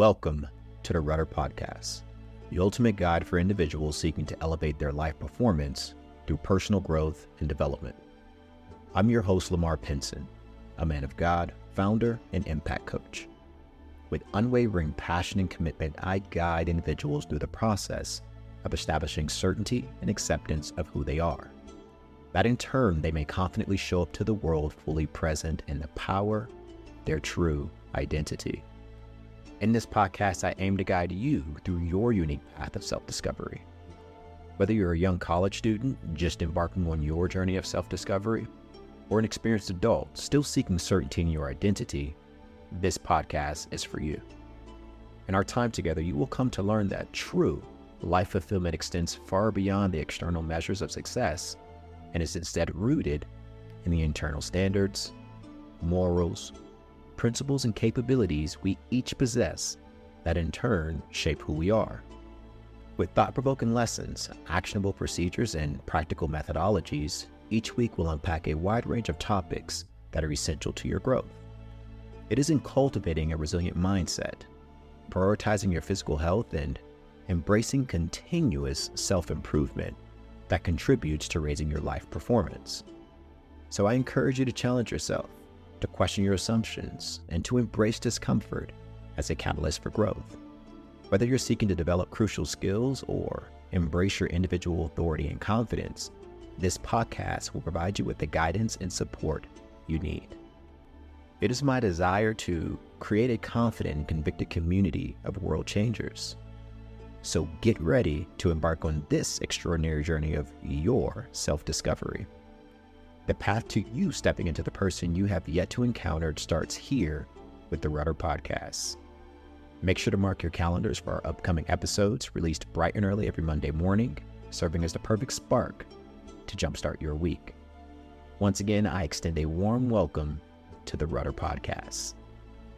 Welcome to the Rudder Podcast, the ultimate guide for individuals seeking to elevate their life performance through personal growth and development. I'm your host, Lamar Pinson, a man of God, founder, and impact coach. With unwavering passion and commitment, I guide individuals through the process of establishing certainty and acceptance of who they are. That in turn, they may confidently show up to the world fully present in the power, their true identity. In this podcast, I aim to guide you through your unique path of self discovery. Whether you're a young college student just embarking on your journey of self discovery, or an experienced adult still seeking certainty in your identity, this podcast is for you. In our time together, you will come to learn that true life fulfillment extends far beyond the external measures of success and is instead rooted in the internal standards, morals, principles and capabilities we each possess that in turn shape who we are. With thought provoking lessons, actionable procedures, and practical methodologies, each week will unpack a wide range of topics that are essential to your growth. It is in cultivating a resilient mindset, prioritizing your physical health, and embracing continuous self improvement that contributes to raising your life performance. So I encourage you to challenge yourself to question your assumptions, and to embrace discomfort as a catalyst for growth. Whether you're seeking to develop crucial skills or embrace your individual authority and confidence, this podcast will provide you with the guidance and support you need. It is my desire to create a confident and convicted community of world changers. So get ready to embark on this extraordinary journey of your self discovery. The path to you stepping into the person you have yet to encounter starts here with the Rudder Podcast. Make sure to mark your calendars for our upcoming episodes released bright and early every Monday morning, serving as the perfect spark to jumpstart your week. Once again, I extend a warm welcome to the Rudder Podcast.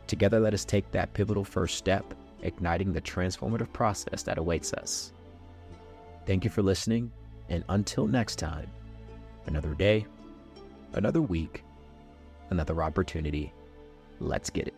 Together, let us take that pivotal first step, igniting the transformative process that awaits us. Thank you for listening, and until next time, another day, another week, another opportunity. Let's get it.